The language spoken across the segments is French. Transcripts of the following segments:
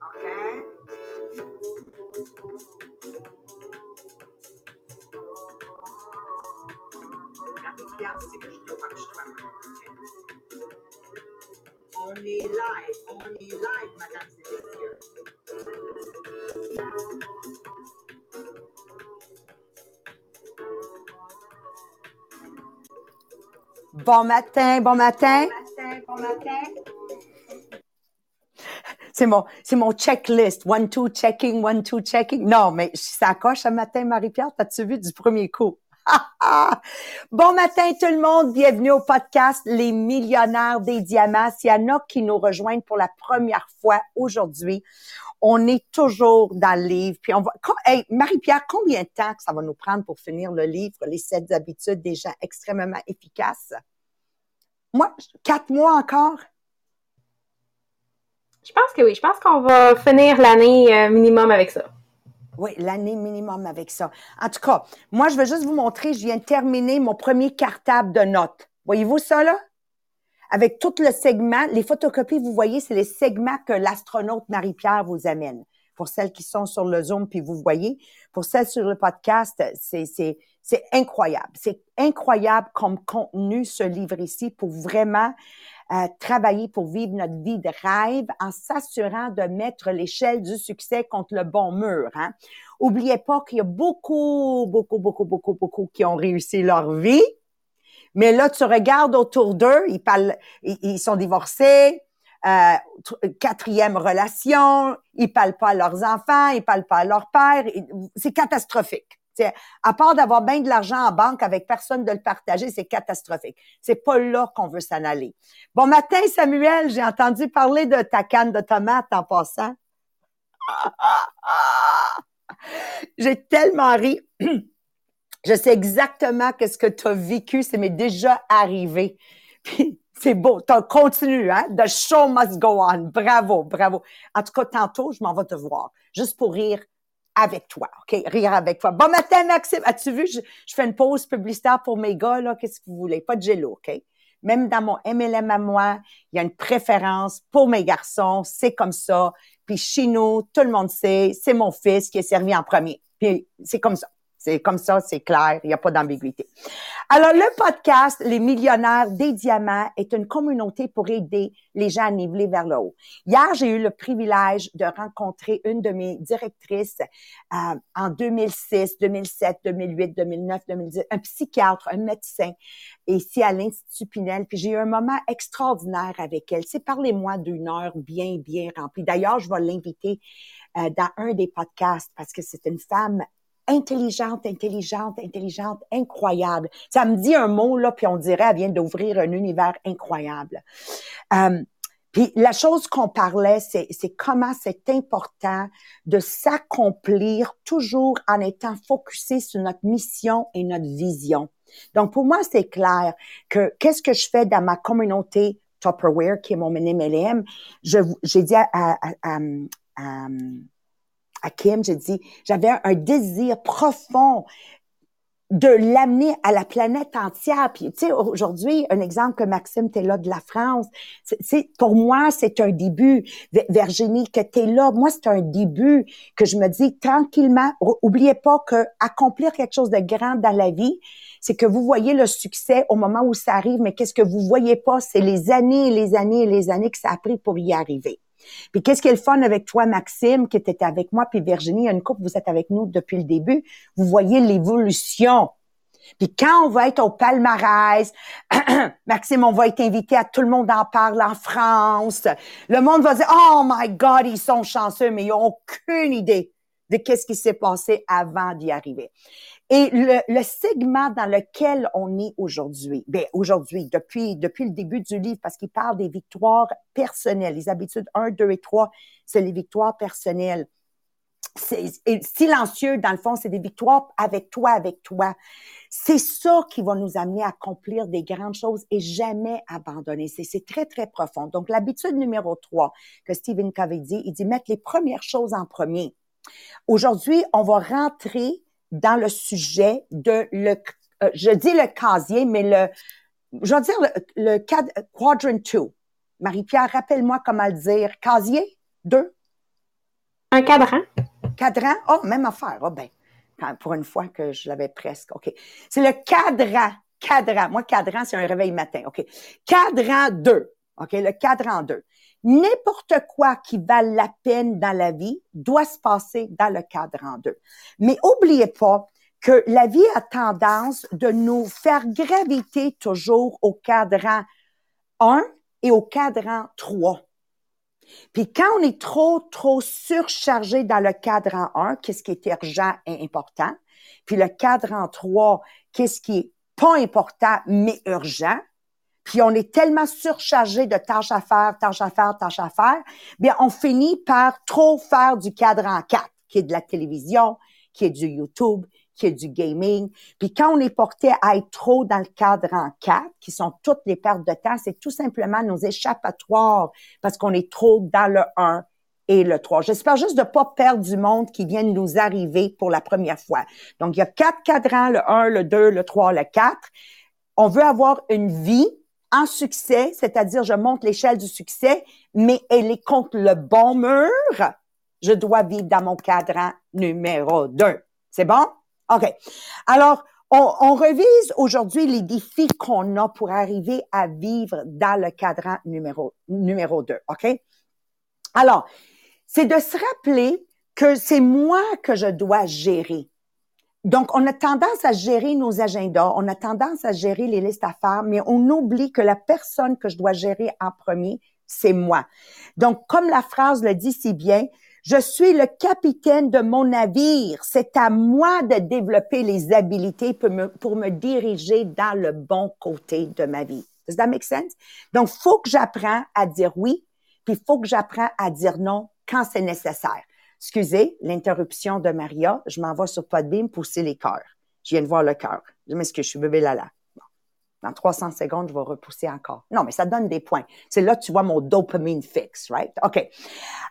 OK? c'est que je On est live, on est live, madame et messieurs. Bon matin, bon matin. Bon matin, bon matin. C'est mon, c'est mon checklist. One, two, checking, one, two, checking. Non, mais ça coche ce matin, Marie-Pierre. T'as-tu vu du premier coup? bon matin tout le monde, bienvenue au podcast Les millionnaires des diamants. S'il y en a qui nous rejoignent pour la première fois aujourd'hui, on est toujours dans le livre. Puis on va, hey, Marie-Pierre, combien de temps que ça va nous prendre pour finir le livre Les sept habitudes des gens extrêmement efficaces? Moi, quatre mois encore? Je pense que oui. Je pense qu'on va finir l'année euh, minimum avec ça. Oui, l'année minimum avec ça. En tout cas, moi, je veux juste vous montrer, je viens de terminer mon premier cartable de notes. Voyez-vous ça, là? Avec tout le segment, les photocopies, vous voyez, c'est les segments que l'astronaute Marie-Pierre vous amène. Pour celles qui sont sur le Zoom, puis vous voyez. Pour celles sur le podcast, c'est, incroyable. C'est incroyable comme contenu, ce livre ici, pour vraiment travailler pour vivre notre vie de rêve en s'assurant de mettre l'échelle du succès contre le bon mur. Hein. Oubliez pas qu'il y a beaucoup, beaucoup, beaucoup, beaucoup, beaucoup qui ont réussi leur vie. Mais là, tu regardes autour d'eux, ils parlent, ils, sont divorcés, euh, quatrième relation, ils parlent pas à leurs enfants, ils parlent pas à leur père. C'est catastrophique à part d'avoir bien de l'argent en banque avec personne de le partager, c'est catastrophique. C'est pas là qu'on veut s'en aller. Bon matin, Samuel, j'ai entendu parler de ta canne de tomates en passant. J'ai tellement ri. Je sais exactement qu'est-ce que tu as vécu, c'est m'est déjà arrivé. Puis c'est beau, tu continues, hein? The show must go on. Bravo, bravo. En tout cas, tantôt, je m'en vais te voir, juste pour rire avec toi, OK? Rire avec toi. Bon matin, Maxime. As-tu vu, je, fais une pause publicitaire pour mes gars, là. Qu'est-ce que vous voulez? Pas de jello, OK? Même dans mon MLM à moi, il y a une préférence pour mes garçons. C'est comme ça. Puis chez nous, tout le monde sait, c'est mon fils qui est servi en premier. Puis c'est comme ça. C'est comme ça, c'est clair, il n'y a pas d'ambiguïté. Alors, le podcast Les millionnaires des diamants est une communauté pour aider les gens à niveler vers le haut. Hier, j'ai eu le privilège de rencontrer une de mes directrices euh, en 2006, 2007, 2008, 2009, 2010, un psychiatre, un médecin, ici à l'Institut Pinel. Puis j'ai eu un moment extraordinaire avec elle. C'est parlez-moi d'une heure bien, bien remplie. D'ailleurs, je vais l'inviter euh, dans un des podcasts parce que c'est une femme intelligente, intelligente, intelligente, incroyable. Ça me dit un mot, là, puis on dirait, elle vient d'ouvrir un univers incroyable. Euh, puis la chose qu'on parlait, c'est, comment c'est important de s'accomplir toujours en étant focusé sur notre mission et notre vision. Donc pour moi, c'est clair que qu'est-ce que je fais dans ma communauté Tupperware, qui est mon MLM, j'ai dit à, à, à, à à Kim, j'ai dit, j'avais un, désir profond de l'amener à la planète entière. Puis, tu sais, aujourd'hui, un exemple que Maxime, t'es là de la France, c'est pour moi, c'est un début. Virginie, que t'es là, moi, c'est un début que je me dis tranquillement. Oubliez pas que accomplir quelque chose de grand dans la vie, c'est que vous voyez le succès au moment où ça arrive, mais qu'est-ce que vous voyez pas, c'est les années et les années et les années que ça a pris pour y arriver. Puis qu'est-ce qui est le fun avec toi, Maxime, qui était avec moi, puis Virginie, une couple, vous êtes avec nous depuis le début. Vous voyez l'évolution. Puis quand on va être au palmarès, Maxime, on va être invité à tout le monde en parle en France. Le monde va dire, oh my God, ils sont chanceux, mais ils n'ont aucune idée de qu'est-ce qui s'est passé avant d'y arriver. Et le, le, segment dans lequel on est aujourd'hui, ben aujourd'hui, depuis, depuis le début du livre, parce qu'il parle des victoires personnelles, les habitudes 1, 2 et 3, c'est les victoires personnelles. C'est silencieux, dans le fond, c'est des victoires avec toi, avec toi. C'est ça qui va nous amener à accomplir des grandes choses et jamais abandonner. C'est très, très profond. Donc, l'habitude numéro 3 que Stephen Covey dit, il dit mettre les premières choses en premier. Aujourd'hui, on va rentrer dans le sujet de le, euh, je dis le casier, mais le, je vais dire le, le quadrant 2. Marie-Pierre, rappelle-moi comment le dire. Casier 2? Un cadran. Cadran? Oh, même affaire. Oh, ben, pour une fois que je l'avais presque. OK. C'est le cadran. Cadran. Moi, cadran, c'est un réveil matin. OK. Cadran 2. OK. Le cadran 2. N'importe quoi qui vale la peine dans la vie doit se passer dans le cadran 2. Mais oubliez pas que la vie a tendance de nous faire graviter toujours au cadran 1 et au cadran 3. Puis quand on est trop, trop surchargé dans le cadran 1, qu'est-ce qui est urgent et important, puis le cadran 3, qu'est-ce qui est pas important mais urgent, puis on est tellement surchargé de tâches à faire, tâches à faire, tâches à faire, bien on finit par trop faire du cadran 4, qui est de la télévision, qui est du YouTube, qui est du gaming. Puis quand on est porté à être trop dans le cadran 4, qui sont toutes les pertes de temps, c'est tout simplement nos échappatoires parce qu'on est trop dans le 1 et le 3. J'espère juste de pas perdre du monde qui vient de nous arriver pour la première fois. Donc, il y a quatre cadrans, le 1, le 2, le 3, le 4. On veut avoir une vie en succès, c'est-à-dire je monte l'échelle du succès, mais elle est contre le bon mur. Je dois vivre dans mon cadran numéro 2. C'est bon? OK. Alors, on, on revise aujourd'hui les défis qu'on a pour arriver à vivre dans le cadran numéro, numéro 2. OK? Alors, c'est de se rappeler que c'est moi que je dois gérer. Donc, on a tendance à gérer nos agendas, on a tendance à gérer les listes à faire, mais on oublie que la personne que je dois gérer en premier, c'est moi. Donc, comme la phrase le dit si bien, je suis le capitaine de mon navire. C'est à moi de développer les habilités pour me, pour me diriger dans le bon côté de ma vie. Does that make sense? Donc, faut que j'apprends à dire oui, puis faut que j'apprenne à dire non quand c'est nécessaire. Excusez l'interruption de Maria, je m'en vais sur Podbeam pousser les cœurs. Je viens de voir le cœur. Je m'excuse, je suis bébé Lala. Bon. Dans 300 secondes, je vais repousser encore. Non, mais ça donne des points. C'est là que tu vois mon dopamine fixe, right? OK.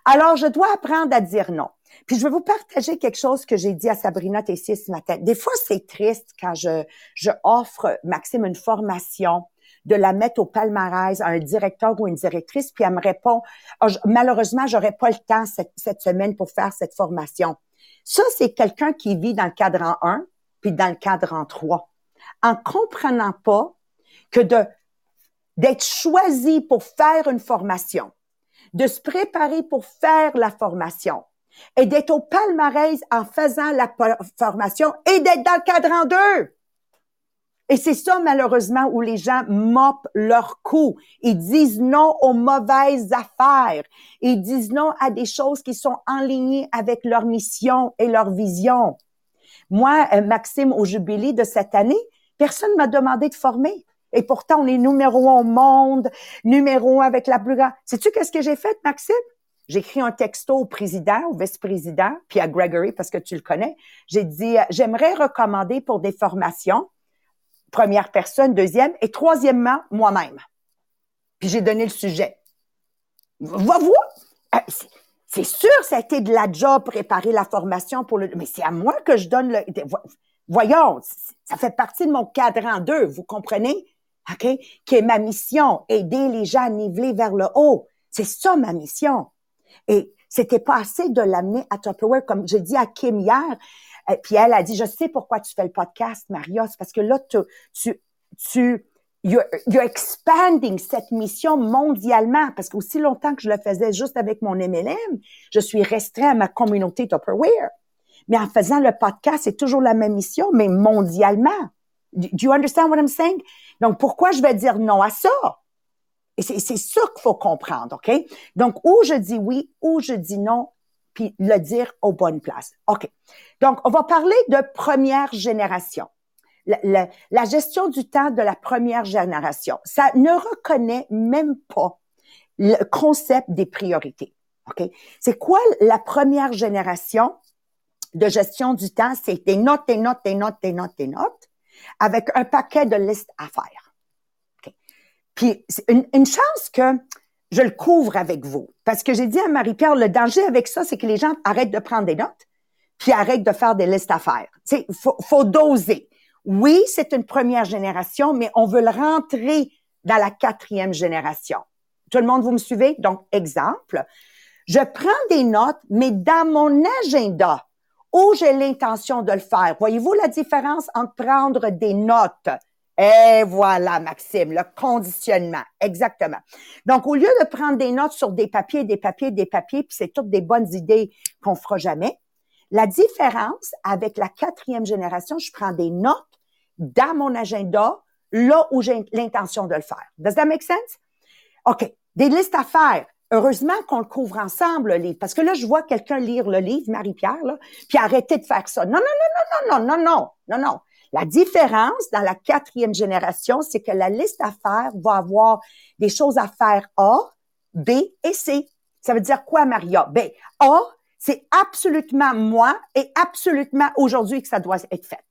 Alors, je dois apprendre à dire non. Puis, je vais vous partager quelque chose que j'ai dit à Sabrina Tessier ce matin. Des fois, c'est triste quand je, je offre, Maxime, une formation de la mettre au palmarès à un directeur ou une directrice, puis elle me répond, oh, je, malheureusement, j'aurais pas le temps cette, semaine pour faire cette formation. Ça, c'est quelqu'un qui vit dans le cadran 1 puis dans le cadran 3, en comprenant pas que de d'être choisi pour faire une formation, de se préparer pour faire la formation et d'être au palmarès en faisant la formation et d'être dans le cadran 2. Et c'est ça, malheureusement, où les gens mopent leur coup. Ils disent non aux mauvaises affaires. Ils disent non à des choses qui sont en ligne avec leur mission et leur vision. Moi, Maxime, au jubilé de cette année, personne m'a demandé de former. Et pourtant, on est numéro un au monde, numéro un avec la plus grande. Sais-tu qu'est-ce que j'ai fait, Maxime? J'ai écrit un texto au président, au vice-président, puis à Gregory, parce que tu le connais. J'ai dit, j'aimerais recommander pour des formations première personne, deuxième, et troisièmement, moi-même. Puis j'ai donné le sujet. Va voir! C'est sûr, ça a été de la job préparer la formation pour le. Mais c'est à moi que je donne le. Voyons, ça fait partie de mon cadran 2, vous comprenez? OK? Qui est ma mission, aider les gens à niveler vers le haut. C'est ça ma mission. Et c'était pas assez de l'amener à Tupperware, comme j'ai dit à Kim hier. Puis elle a dit, je sais pourquoi tu fais le podcast, Maria, c'est parce que là, tu, tu, tu you're, you're expanding cette mission mondialement, parce qu'aussi longtemps que je le faisais juste avec mon MLM, je suis restreint à ma communauté Tupperware. Mais en faisant le podcast, c'est toujours la même mission, mais mondialement. Do you understand what I'm saying? Donc, pourquoi je vais dire non à ça? Et c'est ça qu'il faut comprendre, OK? Donc, où je dis oui, où je dis non, puis le dire aux bonnes places. OK. Donc, on va parler de première génération. La, la, la, gestion du temps de la première génération. Ça ne reconnaît même pas le concept des priorités. OK? C'est quoi la première génération de gestion du temps? C'est des notes, des notes, des notes, des notes, des notes, avec un paquet de listes à faire. OK? Puis, une, une chance que je le couvre avec vous. Parce que j'ai dit à Marie-Pierre, le danger avec ça, c'est que les gens arrêtent de prendre des notes, puis arrêtent de faire des listes à faire. Sais, faut, faut doser. Oui, c'est une première génération, mais on veut le rentrer dans la quatrième génération. Tout le monde, vous me suivez? Donc, exemple, Je prends des notes, mais dans mon agenda, où j'ai l'intention de le faire? Voyez-vous la différence entre prendre des notes et voilà, Maxime, le conditionnement, exactement. Donc, au lieu de prendre des notes sur des papiers, des papiers, des papiers, puis c'est toutes des bonnes idées qu'on fera jamais, la différence avec la quatrième génération, je prends des notes dans mon agenda, là où j'ai l'intention de le faire. Does that make sense? OK. Des listes à faire. Heureusement qu'on le couvre ensemble, le livre. Parce que là, je vois quelqu'un lire le livre, Marie-Pierre, là, puis arrêter de faire ça. Non, non, non, non, non, non, non, non, non, non. La différence dans la quatrième génération, c'est que la liste à faire va avoir des choses à faire A, B et C. Ça veut dire quoi, Maria? B. A, c'est absolutement moi et absolument aujourd'hui que ça doit être fait.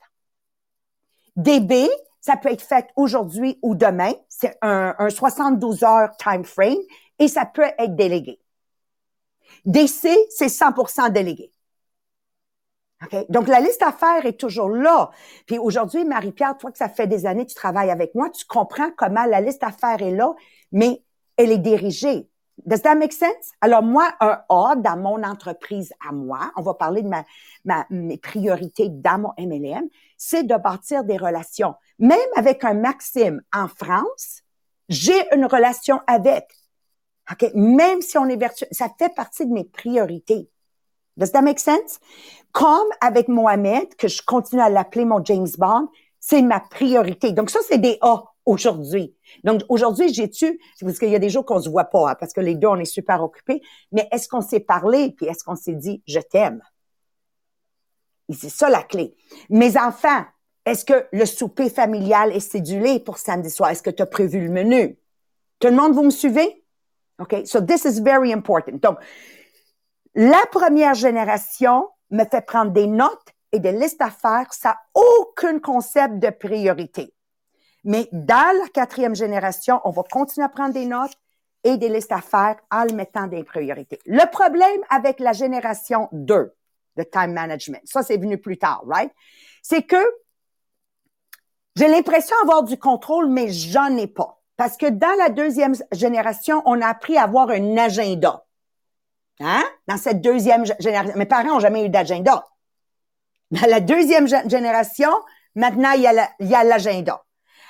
DB, ça peut être fait aujourd'hui ou demain. C'est un, un 72 heures time frame et ça peut être délégué. DC, c'est 100% délégué. Okay? Donc, la liste à faire est toujours là. Puis aujourd'hui, Marie-Pierre, toi que ça fait des années que tu travailles avec moi, tu comprends comment la liste à faire est là, mais elle est dirigée. Does that make sense? Alors, moi, un A dans mon entreprise à moi, on va parler de ma, ma, mes priorités dans mon MLM, c'est de bâtir des relations. Même avec un Maxime en France, j'ai une relation avec. OK? Même si on est vertueux, ça fait partie de mes priorités. Does that make sense? Comme avec Mohamed, que je continue à l'appeler mon James Bond, c'est ma priorité. Donc ça, c'est des A aujourd'hui. Donc aujourd'hui, j'ai-tu, parce qu'il y a des jours qu'on se voit pas, hein, parce que les deux, on est super occupés, mais est-ce qu'on s'est parlé, puis est-ce qu'on s'est dit, je t'aime? Et c'est ça la clé. Mes enfants, est-ce que le souper familial est cédulé pour samedi soir? Est-ce que tu as prévu le menu? Tout le monde, vous me suivez? OK? So this is very important. Donc, la première génération me fait prendre des notes et des listes à faire. Ça n'a aucun concept de priorité. Mais dans la quatrième génération, on va continuer à prendre des notes et des listes à faire en mettant des priorités. Le problème avec la génération 2 de time management, ça c'est venu plus tard, right? C'est que j'ai l'impression d'avoir du contrôle, mais j'en ai pas. Parce que dans la deuxième génération, on a appris à avoir un agenda. Hein? Dans cette deuxième génération. Mes parents n'ont jamais eu d'agenda. Dans la deuxième génération, maintenant, il y a l'agenda.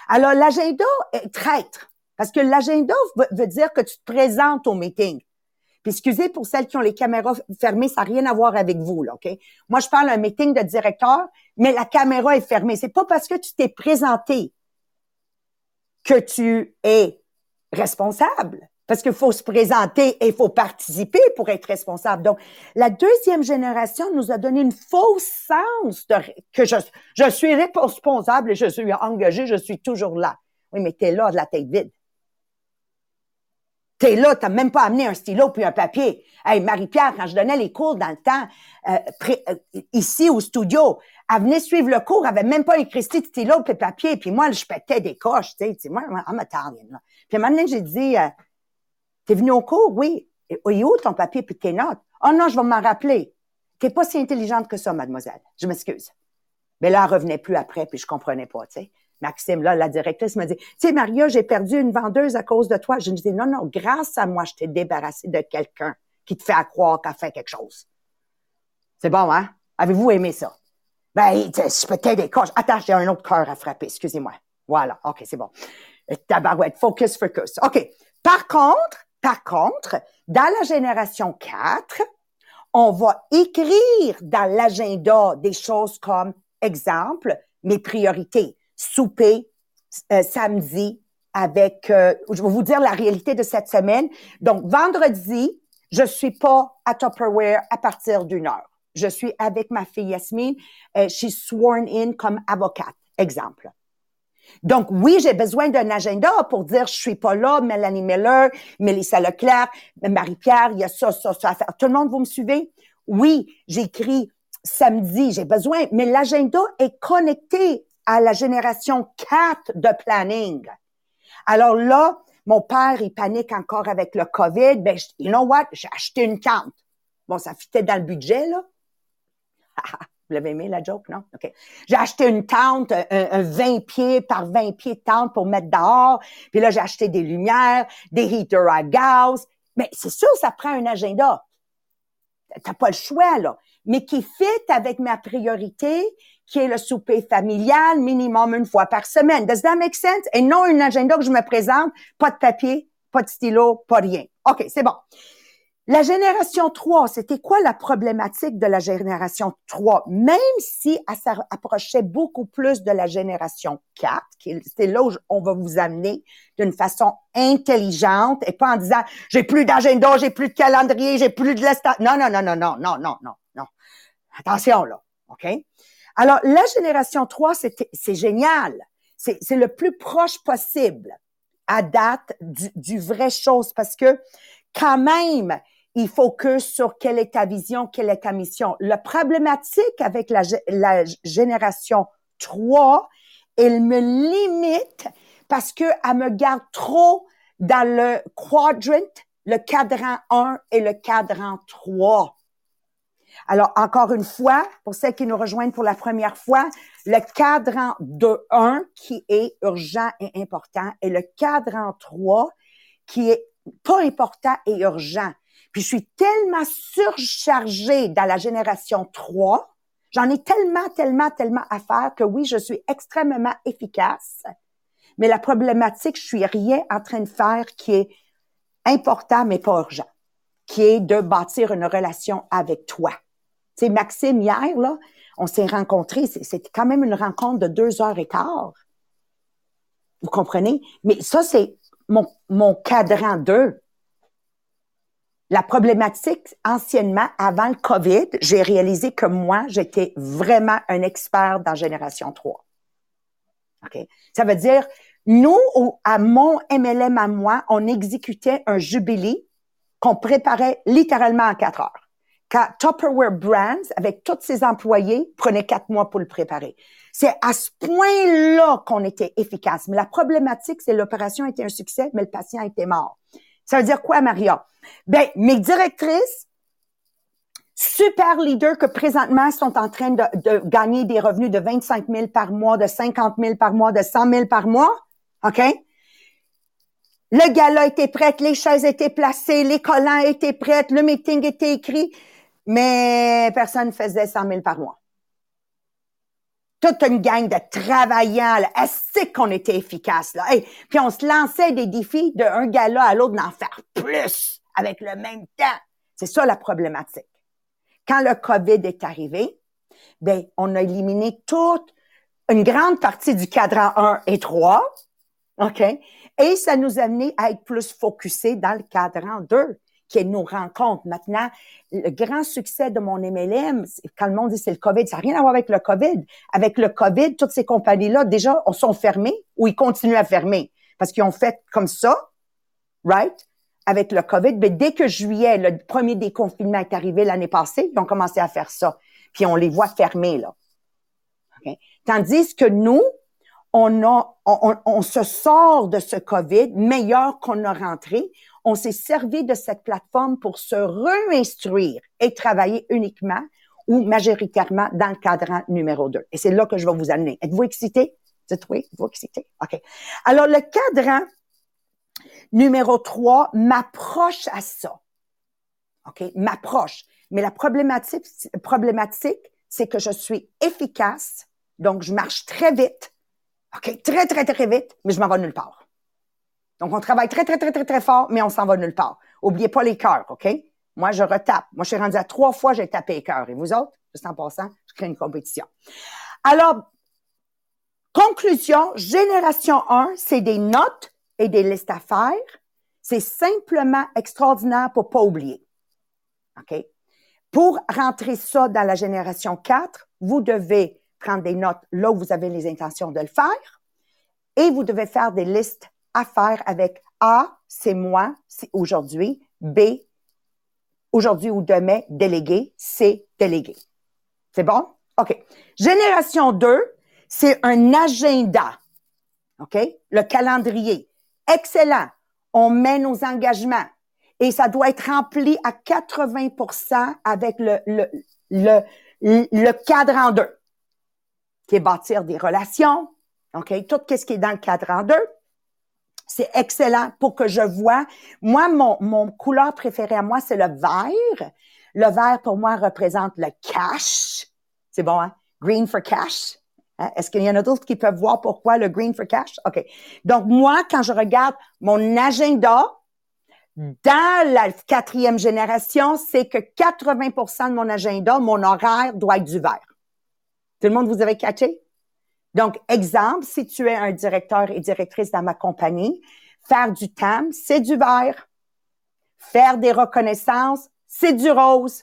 Alors, l'agenda est traître. Parce que l'agenda veut, dire que tu te présentes au meeting. Puis excusez pour celles qui ont les caméras fermées, ça n'a rien à voir avec vous, là, OK? Moi, je parle d'un meeting de directeur, mais la caméra est fermée. C'est pas parce que tu t'es présenté que tu es responsable parce qu'il faut se présenter et il faut participer pour être responsable. Donc, la deuxième génération nous a donné une fausse sens de, que je, je suis responsable et je suis engagé, je suis toujours là. Oui, mais t'es là de la tête vide. T'es là, t'as même pas amené un stylo puis un papier. Hey, Marie-Pierre, quand je donnais les cours dans le temps, euh, euh, ici au studio, elle venait suivre le cours, elle avait même pas écrit stylo puis papier, puis moi, je pétais des coches, tu sais, moi, I'm Italian, Puis maintenant, j'ai dit, euh, T'es venu au cours? Oui. Et, où ton papier puis tes notes? Oh non, je vais m'en rappeler. T'es pas si intelligente que ça, mademoiselle. Je m'excuse. Mais là, elle revenait plus après, puis je comprenais pas, tu sais. Maxime, là, la directrice m'a dit, tu sais, Maria, j'ai perdu une vendeuse à cause de toi. Je me disais, non, non, grâce à moi, je t'ai débarrassé de quelqu'un qui te fait croire qu'elle fait quelque chose. C'est bon, hein? Avez-vous aimé ça? Ben, je peux t'aider. Attends, j'ai un autre cœur à frapper. Excusez-moi. Voilà. OK, c'est bon. Tabarouette. Focus, focus. OK. Par contre, par contre, dans la génération 4, on va écrire dans l'agenda des choses comme, exemple, mes priorités. Souper euh, samedi avec, euh, je vais vous dire la réalité de cette semaine. Donc, vendredi, je suis pas à Tupperware à partir d'une heure. Je suis avec ma fille Yasmine. Euh, she's sworn in comme avocate. Exemple. Donc, oui, j'ai besoin d'un agenda pour dire, je suis pas là, Mélanie Miller, Mélissa Leclerc, Marie-Pierre, il y a ça, ça, ça. Tout le monde, vous me suivez? Oui, j'écris samedi, j'ai besoin, mais l'agenda est connecté à la génération 4 de planning. Alors là, mon père, il panique encore avec le COVID. Ben, you know what? J'ai acheté une tente. Bon, ça fitait dans le budget, là. Vous l'avez aimé, la joke, non? OK. J'ai acheté une tente, un, 20 pieds par 20 pieds de tente pour mettre dehors. Puis là, j'ai acheté des lumières, des heaters à gaz. Mais c'est sûr, ça prend un agenda. t'as pas le choix, là, mais qui fit avec ma priorité, qui est le souper familial minimum une fois par semaine. Does that make sense? Et non un agenda que je me présente, pas de papier, pas de stylo, pas rien. OK, c'est bon. La génération 3, c'était quoi la problématique de la génération 3? Même si elle s'approchait beaucoup plus de la génération 4, c'est là où on va vous amener d'une façon intelligente et pas en disant j'ai plus d'agenda, j'ai plus de calendrier, j'ai plus de l'estat. Non, non, non, non, non, non, non, non, non. Attention là, OK? Alors, la génération 3, c'est génial. C'est le plus proche possible à date du, du vrai chose parce que quand même, il focus sur quelle est ta vision, quelle est ta mission. La problématique avec la, génération 3, elle me limite parce que elle me garde trop dans le quadrant, le cadran 1 et le cadran 3. Alors, encore une fois, pour celles qui nous rejoignent pour la première fois, le cadran de 1 qui est urgent et important et le cadran 3 qui est pas important et urgent. Puis je suis tellement surchargée dans la génération 3, j'en ai tellement, tellement, tellement à faire que oui, je suis extrêmement efficace. Mais la problématique, je suis rien en train de faire qui est important mais pas urgent, qui est de bâtir une relation avec toi. Tu sais, Maxime, hier, là, on s'est rencontrés, c'était quand même une rencontre de deux heures et quart. Vous comprenez? Mais ça, c'est mon, mon cadran 2. La problématique, anciennement, avant le COVID, j'ai réalisé que moi, j'étais vraiment un expert dans Génération 3. OK? Ça veut dire, nous, à mon MLM à moi, on exécutait un jubilé qu'on préparait littéralement en quatre heures. Quand Tupperware Brands, avec tous ses employés, prenait quatre mois pour le préparer. C'est à ce point-là qu'on était efficace. Mais la problématique, c'est l'opération était un succès, mais le patient était mort. Ça veut dire quoi, Maria? Ben, mes directrices, super leaders que présentement sont en train de, gagner des revenus de 25 000 par mois, de 50 000 par mois, de 100 000 par mois. OK? Le gala était prêt, les chaises étaient placées, les collants étaient prêts, le meeting était écrit, mais personne faisait 100 000 par mois. Toute une gang de travaillants, là, assez qu'on était efficace là. puis on se lançait des défis d'un gala à l'autre d'en faire plus avec le même temps. C'est ça la problématique. Quand le COVID est arrivé, ben, on a éliminé toute une grande partie du cadran 1 et 3. OK? Et ça nous a amené à être plus focusé dans le cadran 2 qui est nos rencontres. Maintenant, le grand succès de mon MLM, quand le monde dit c'est le COVID, ça n'a rien à voir avec le COVID. Avec le COVID, toutes ces compagnies-là, déjà, sont fermées ou ils continuent à fermer parce qu'ils ont fait comme ça, right? avec le COVID, mais dès que juillet, le premier déconfinement est arrivé l'année passée, ils ont commencé à faire ça. Puis on les voit fermer, là. Tandis que nous, on, se sort de ce COVID meilleur qu'on a rentré. On s'est servi de cette plateforme pour se réinstruire et travailler uniquement ou majoritairement dans le cadran numéro 2. Et c'est là que je vais vous amener. Êtes-vous excité? Dites oui, êtes-vous excité? OK. Alors, le cadran Numéro 3, m'approche à ça. OK? M'approche. Mais la problématique, c'est que je suis efficace, donc je marche très vite. OK? Très, très, très vite, mais je m'en vais nulle part. Donc, on travaille très, très, très, très, très fort, mais on s'en va nulle part. Oubliez pas les cœurs, OK? Moi, je retape. Moi, je suis rendu à trois fois, j'ai tapé les cœurs. Et vous autres, juste en passant, je crée une compétition. Alors, conclusion, génération 1, c'est des notes et des listes à faire, c'est simplement extraordinaire pour pas oublier. OK? Pour rentrer ça dans la génération 4, vous devez prendre des notes là où vous avez les intentions de le faire et vous devez faire des listes à faire avec A, c'est moi, c'est aujourd'hui, B, aujourd'hui ou demain, délégué, C, délégué. C'est bon? OK. Génération 2, c'est un agenda. OK? Le calendrier excellent. On met nos engagements et ça doit être rempli à 80% avec le, le, le, le cadre en deux, qui bâtir des relations, OK? Tout ce qui est dans le cadre en deux. C'est excellent pour que je vois. Moi, mon, mon couleur préférée à moi, c'est le vert. Le vert, pour moi, représente le cash. C'est bon, hein? Green for cash. Hein? Est-ce qu'il y en a d'autres qui peuvent voir pourquoi le green for cash? OK. Donc, moi, quand je regarde mon agenda, dans la quatrième génération, c'est que 80% de mon agenda, mon horaire doit être du vert. Tout le monde, vous avez catché? Donc, exemple, si tu es un directeur et directrice dans ma compagnie, faire du TAM, c'est du vert. Faire des reconnaissances, c'est du rose.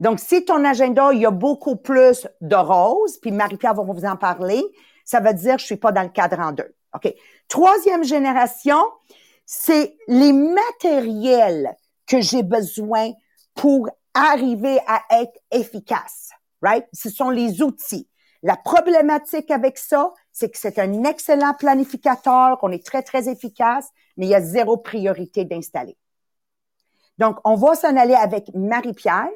Donc, si ton agenda, il y a beaucoup plus de rose, puis Marie-Pierre va vous en parler, ça veut dire que je suis pas dans le cadre en deux. OK? Troisième génération, c'est les matériels que j'ai besoin pour arriver à être efficace, right? Ce sont les outils. La problématique avec ça, c'est que c'est un excellent planificateur, qu'on est très, très efficace, mais il y a zéro priorité d'installer. Donc, on va s'en aller avec Marie-Pierre,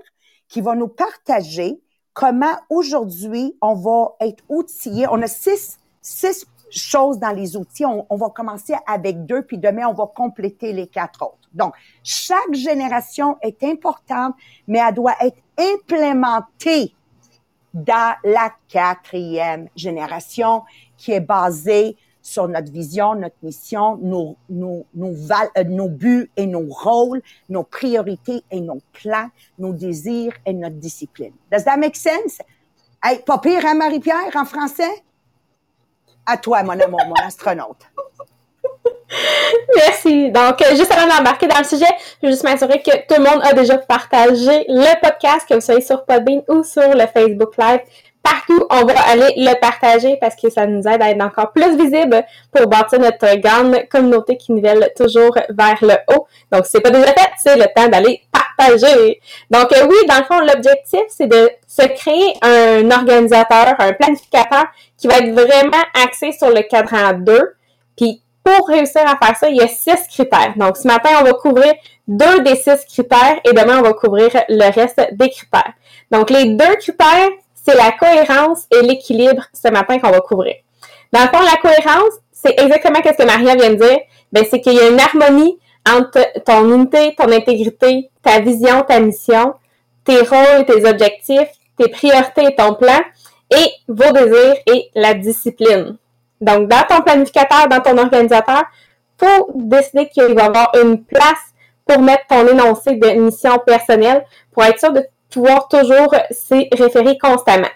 qui va nous partager comment aujourd'hui on va être outillé. On a six, six choses dans les outils. On, va commencer avec deux, puis demain, on va compléter les quatre autres. Donc, chaque génération est importante, mais elle doit être implémentée dans la quatrième génération qui est basée sur notre vision, notre mission, nos, nos, nos, euh, nos buts et nos rôles, nos priorités et nos plans, nos désirs et notre discipline. Does that make sense? Hey, pas pire, hein, Marie-Pierre, en français? À toi, mon amour, mon astronaute. Merci. Donc, euh, juste avant d'embarquer dans le sujet, je veux juste m'assurer que tout le monde a déjà partagé le podcast, que vous soyez sur Podbean ou sur le Facebook Live. Partout, on va aller le partager parce que ça nous aide à être encore plus visible pour bâtir notre grande communauté qui nivelle toujours vers le haut. Donc, c'est pas déjà fait, c'est le temps d'aller partager. Donc, euh, oui, dans le fond, l'objectif, c'est de se créer un organisateur, un planificateur qui va être vraiment axé sur le cadran 2. Puis, pour réussir à faire ça, il y a six critères. Donc, ce matin, on va couvrir deux des six critères et demain, on va couvrir le reste des critères. Donc, les deux critères, c'est la cohérence et l'équilibre ce matin qu'on va couvrir. Dans le fond, la cohérence, c'est exactement ce que Maria vient de dire. Ben, c'est qu'il y a une harmonie entre ton unité, ton intégrité, ta vision, ta mission, tes rôles tes objectifs, tes priorités et ton plan, et vos désirs et la discipline. Donc, dans ton planificateur, dans ton organisateur, faut décider qu'il va y avoir une place pour mettre ton énoncé de mission personnelle pour être sûr de pouvoir toujours s'y référer constamment.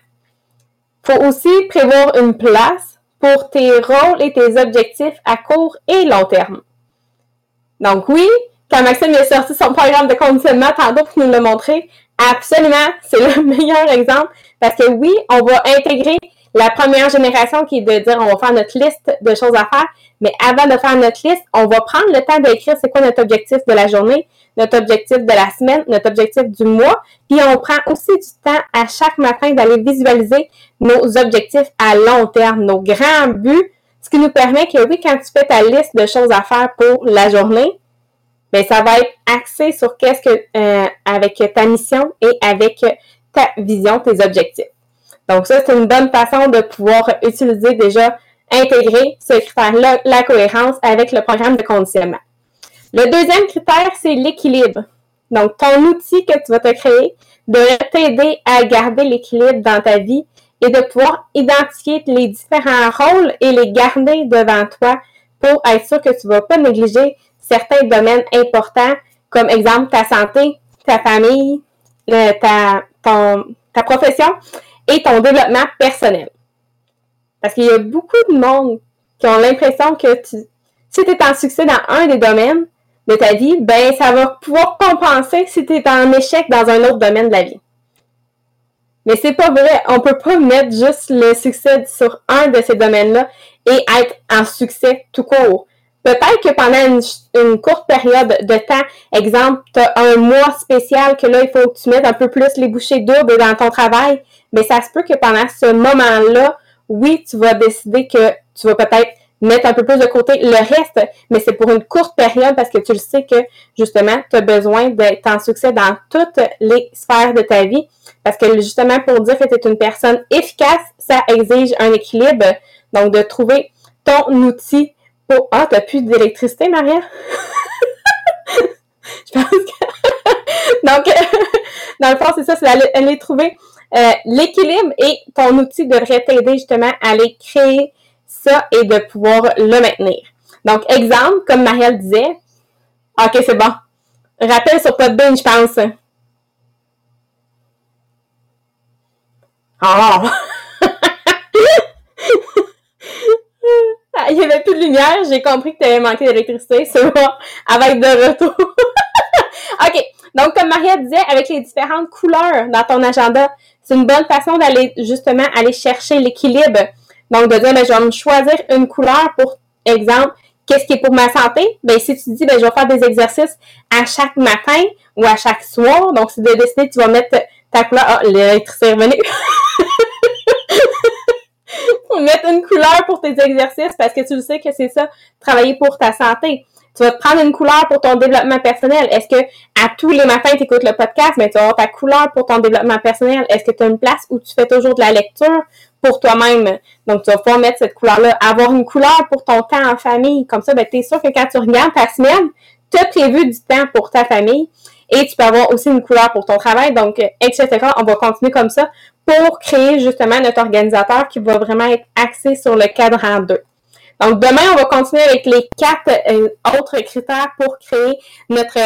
Faut aussi prévoir une place pour tes rôles et tes objectifs à court et long terme. Donc oui, quand Maxime a sorti son programme de conditionnement tantôt pour nous le montrer, absolument, c'est le meilleur exemple parce que oui, on va intégrer la première génération qui est de dire on va faire notre liste de choses à faire, mais avant de faire notre liste, on va prendre le temps d'écrire c'est quoi notre objectif de la journée, notre objectif de la semaine, notre objectif du mois, puis on prend aussi du temps à chaque matin d'aller visualiser nos objectifs à long terme, nos grands buts, ce qui nous permet que oui, quand tu fais ta liste de choses à faire pour la journée, ben ça va être axé sur qu'est-ce que euh, avec ta mission et avec ta vision, tes objectifs. Donc ça, c'est une bonne façon de pouvoir utiliser déjà, intégrer ce critère-là, la cohérence avec le programme de conditionnement. Le deuxième critère, c'est l'équilibre. Donc, ton outil que tu vas te créer de t'aider à garder l'équilibre dans ta vie et de pouvoir identifier les différents rôles et les garder devant toi pour être sûr que tu ne vas pas négliger certains domaines importants, comme exemple ta santé, ta famille, ta, ta profession et ton développement personnel. Parce qu'il y a beaucoup de monde qui ont l'impression que si tu es en succès dans un des domaines de ta vie, ben ça va pouvoir compenser si tu es en échec dans un autre domaine de la vie. Mais c'est pas vrai. On peut pas mettre juste le succès sur un de ces domaines-là et être en succès tout court. Peut-être que pendant une, courte période de temps, exemple, tu un mois spécial que là, il faut que tu mettes un peu plus les bouchées doubles dans ton travail, mais ça se peut que pendant ce moment-là, oui, tu vas décider que tu vas peut-être mettre un peu plus de côté le reste, mais c'est pour une courte période parce que tu le sais que justement, tu as besoin d'être en succès dans toutes les sphères de ta vie. Parce que justement, pour dire que tu es une personne efficace, ça exige un équilibre. Donc, de trouver ton outil pour... Ah, t'as plus d'électricité, Maria? Je pense que... Donc, dans le fond, c'est ça, c'est d'aller trouver euh, l'équilibre et ton outil devrait t'aider justement à aller créer ça et de pouvoir le maintenir. Donc, exemple, comme Marielle disait, OK, c'est bon. Rappel sur Podbean, je pense. Oh! Il y avait plus de lumière, j'ai compris que tu avais manqué d'électricité, c'est bon, avec de retour. OK, donc comme Maria disait, avec les différentes couleurs dans ton agenda, c'est une bonne façon d'aller justement aller chercher l'équilibre. Donc de dire, ben, je vais me choisir une couleur pour exemple, qu'est-ce qui est pour ma santé? Ben, si tu dis, ben, je vais faire des exercices à chaque matin ou à chaque soir, donc c'est de décider, tu vas mettre ta couleur, ah, l'électricité est revenue. mettre une couleur pour tes exercices parce que tu le sais que c'est ça, travailler pour ta santé. Tu vas te prendre une couleur pour ton développement personnel. Est-ce que à tous les matins, tu écoutes le podcast, mais tu vas avoir ta couleur pour ton développement personnel? Est-ce que tu as une place où tu fais toujours de la lecture pour toi-même? Donc, tu vas pouvoir mettre cette couleur-là. Avoir une couleur pour ton temps en famille. Comme ça, ben, tu es sûr que quand tu regardes ta semaine, tu as prévu du temps pour ta famille. Et tu peux avoir aussi une couleur pour ton travail, donc, etc. On va continuer comme ça pour créer justement notre organisateur qui va vraiment être axé sur le cadran 2. Donc, demain, on va continuer avec les quatre euh, autres critères pour créer notre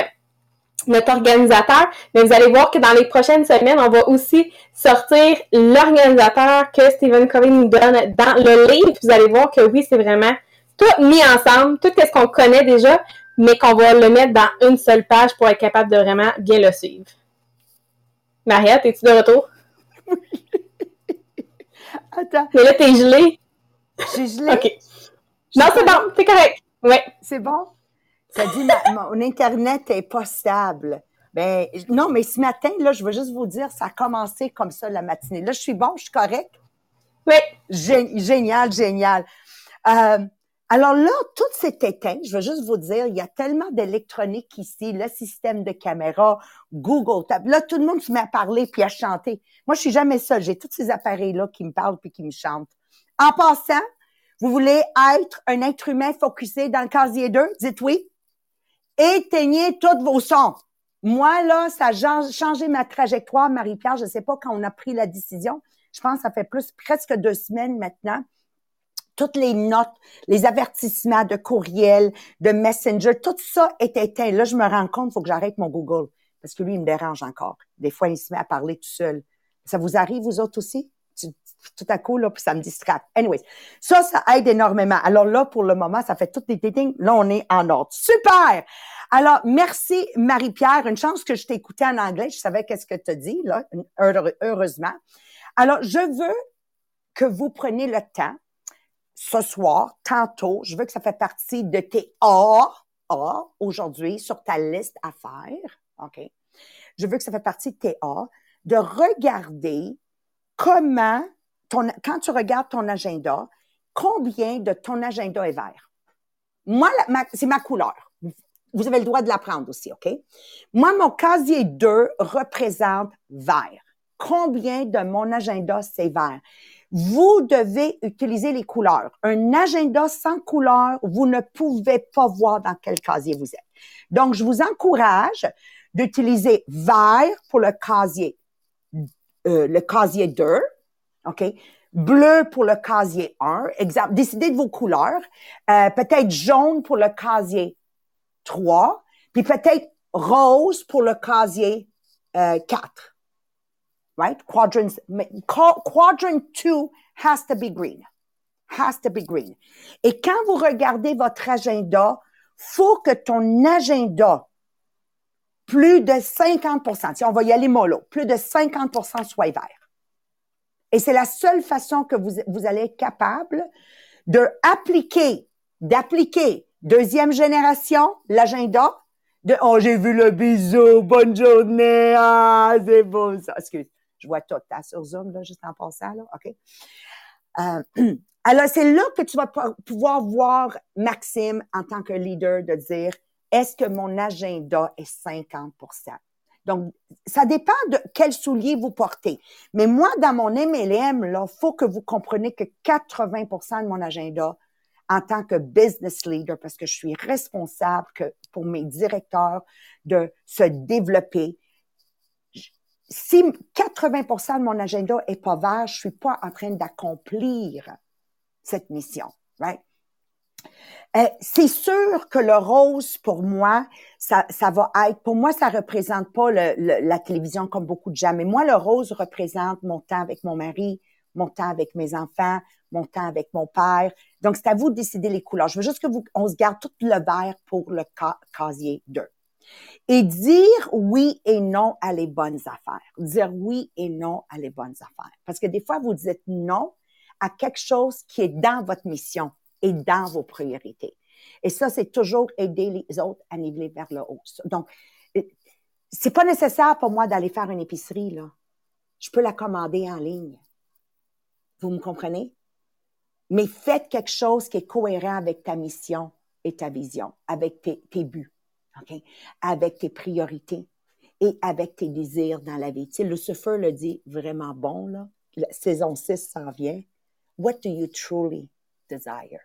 notre organisateur, mais vous allez voir que dans les prochaines semaines, on va aussi sortir l'organisateur que Stephen Covey nous donne dans le livre. Vous allez voir que oui, c'est vraiment tout mis ensemble, tout ce qu'on connaît déjà, mais qu'on va le mettre dans une seule page pour être capable de vraiment bien le suivre. Mariette, es-tu de retour? Attends. Mais là, t'es gelé. J'ai gelé. OK. Non, c'est bon, c'est correct. Oui. C'est bon? Ça dit, ma- mon Internet est pas stable. Ben, non, mais ce matin, là, je veux juste vous dire, ça a commencé comme ça la matinée. Là, je suis bon, je suis correct? Oui. Gé- Génial, génial. Euh, alors là, tout s'est éteint. Je veux juste vous dire, il y a tellement d'électronique ici, le système de caméra, Google Tab. Là, tout le monde se met à parler puis à chanter. Moi, je suis jamais seule. J'ai tous ces appareils-là qui me parlent puis qui me chantent. En passant, vous voulez être un être humain focusé dans le casier 2? Dites oui. Éteignez tous vos sons. Moi, là, ça a chang- changé ma trajectoire, Marie-Pierre. Je ne sais pas quand on a pris la décision. Je pense que ça fait plus, presque deux semaines maintenant. Toutes les notes, les avertissements de courriel, de messenger, tout ça est éteint. Là, je me rends compte, faut que j'arrête mon Google. Parce que lui, il me dérange encore. Des fois, il se met à parler tout seul. Ça vous arrive, vous autres aussi? Tout à coup, là, puis ça me distrait. Anyways, ça, ça aide énormément. Alors là, pour le moment, ça fait toutes les dating. Là, on est en ordre. Super! Alors, merci, Marie-Pierre. Une chance que je t'ai écouté en anglais. Je savais qu'est-ce que tu as dit, là, heure- heureusement. Alors, je veux que vous preniez le temps, ce soir, tantôt, je veux que ça fait partie de tes A, A, aujourd'hui, sur ta liste à faire. OK? Je veux que ça fait partie de tes A, de regarder comment, quand tu regardes ton agenda, combien de ton agenda est vert. Moi, c'est ma couleur. Vous avez le droit de la prendre aussi, OK? Moi, mon casier 2 représente vert. Combien de mon agenda, c'est vert? Vous devez utiliser les couleurs. Un agenda sans couleur, vous ne pouvez pas voir dans quel casier vous êtes. Donc, je vous encourage d'utiliser vert pour le casier, euh, le casier 2, OK? Bleu pour le casier 1. Exemple, décidez de vos couleurs. Euh, peut-être jaune pour le casier 3, puis peut-être rose pour le casier euh, 4. Right? Quadrant, mais qua- quadrant 2 has to be green. Has to be green. Et quand vous regardez votre agenda, faut que ton agenda, plus de 50% si on va y aller mollo, plus de 50% soit vert. Et c'est la seule façon que vous, vous allez être capable de appliquer, d'appliquer deuxième génération, l'agenda, de oh j'ai vu le bisou, bonne journée, ah c'est beau ça. Excuse, je vois tout hein, sur Zoom là, juste en passant là, ok. Euh, alors c'est là que tu vas pou- pouvoir voir Maxime en tant que leader de dire est-ce que mon agenda est 50% donc, ça dépend de quels souliers vous portez. Mais moi, dans mon MLM, là, faut que vous compreniez que 80% de mon agenda, en tant que business leader, parce que je suis responsable que pour mes directeurs de se développer, si 80% de mon agenda est pas vert, je suis pas en train d'accomplir cette mission, right? Euh, c'est sûr que le rose, pour moi, ça, va être, pour moi, ça représente pas le, la télévision comme beaucoup de gens, mais moi, le rose représente mon temps avec mon mari, mon temps avec mes enfants, mon temps avec mon père. Donc, c'est à vous de décider les couleurs. Je veux juste que vous, on se garde tout le vert pour le casier 2. Et dire oui et non à les bonnes affaires. Dire oui et non à les bonnes affaires. Parce que des fois, vous dites non à quelque chose qui est dans votre mission et dans vos priorités. Et ça, c'est toujours aider les autres à niveler vers le haut. Donc, euh, c'est pas nécessaire pour moi d'aller faire une épicerie, là. Je peux la commander en ligne. Vous me comprenez? Mais faites quelque chose qui est cohérent avec ta mission et ta vision, avec tes, tes buts, OK? Avec tes priorités et avec tes désirs dans la vie. Tu sais, Lucifer le dit vraiment bon, là. La saison 6 s'en vient. What do you truly desire?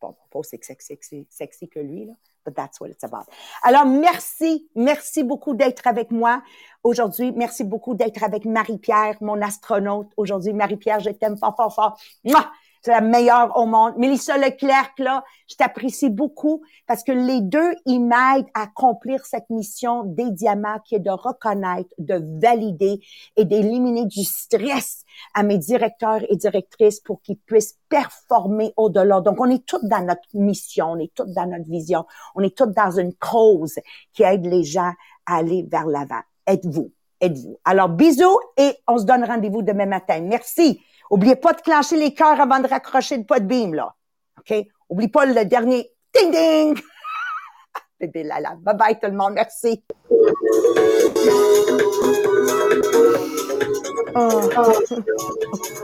Bon, pas aussi sexy, sexy que lui, là. But that's what it's about. Alors, merci, merci beaucoup d'être avec moi aujourd'hui. Merci beaucoup d'être avec Marie-Pierre, mon astronaute. Aujourd'hui, Marie-Pierre, je t'aime fort, fort, fort. Mouah! C'est la meilleure au monde. Mélissa Leclerc, là, je t'apprécie beaucoup parce que les deux, ils m'aident à accomplir cette mission des diamants qui est de reconnaître, de valider et d'éliminer du stress à mes directeurs et directrices pour qu'ils puissent performer au-delà. Donc, on est toutes dans notre mission, on est toutes dans notre vision, on est toutes dans une cause qui aide les gens à aller vers l'avant. Êtes-vous, êtes-vous? Alors, bisous et on se donne rendez-vous demain matin. Merci. Oubliez pas de clencher les cœurs avant de raccrocher le pot de beam, là. OK? Oublie pas le dernier ding ding! Bébé Lala. Bye bye tout le monde. Merci. Oh.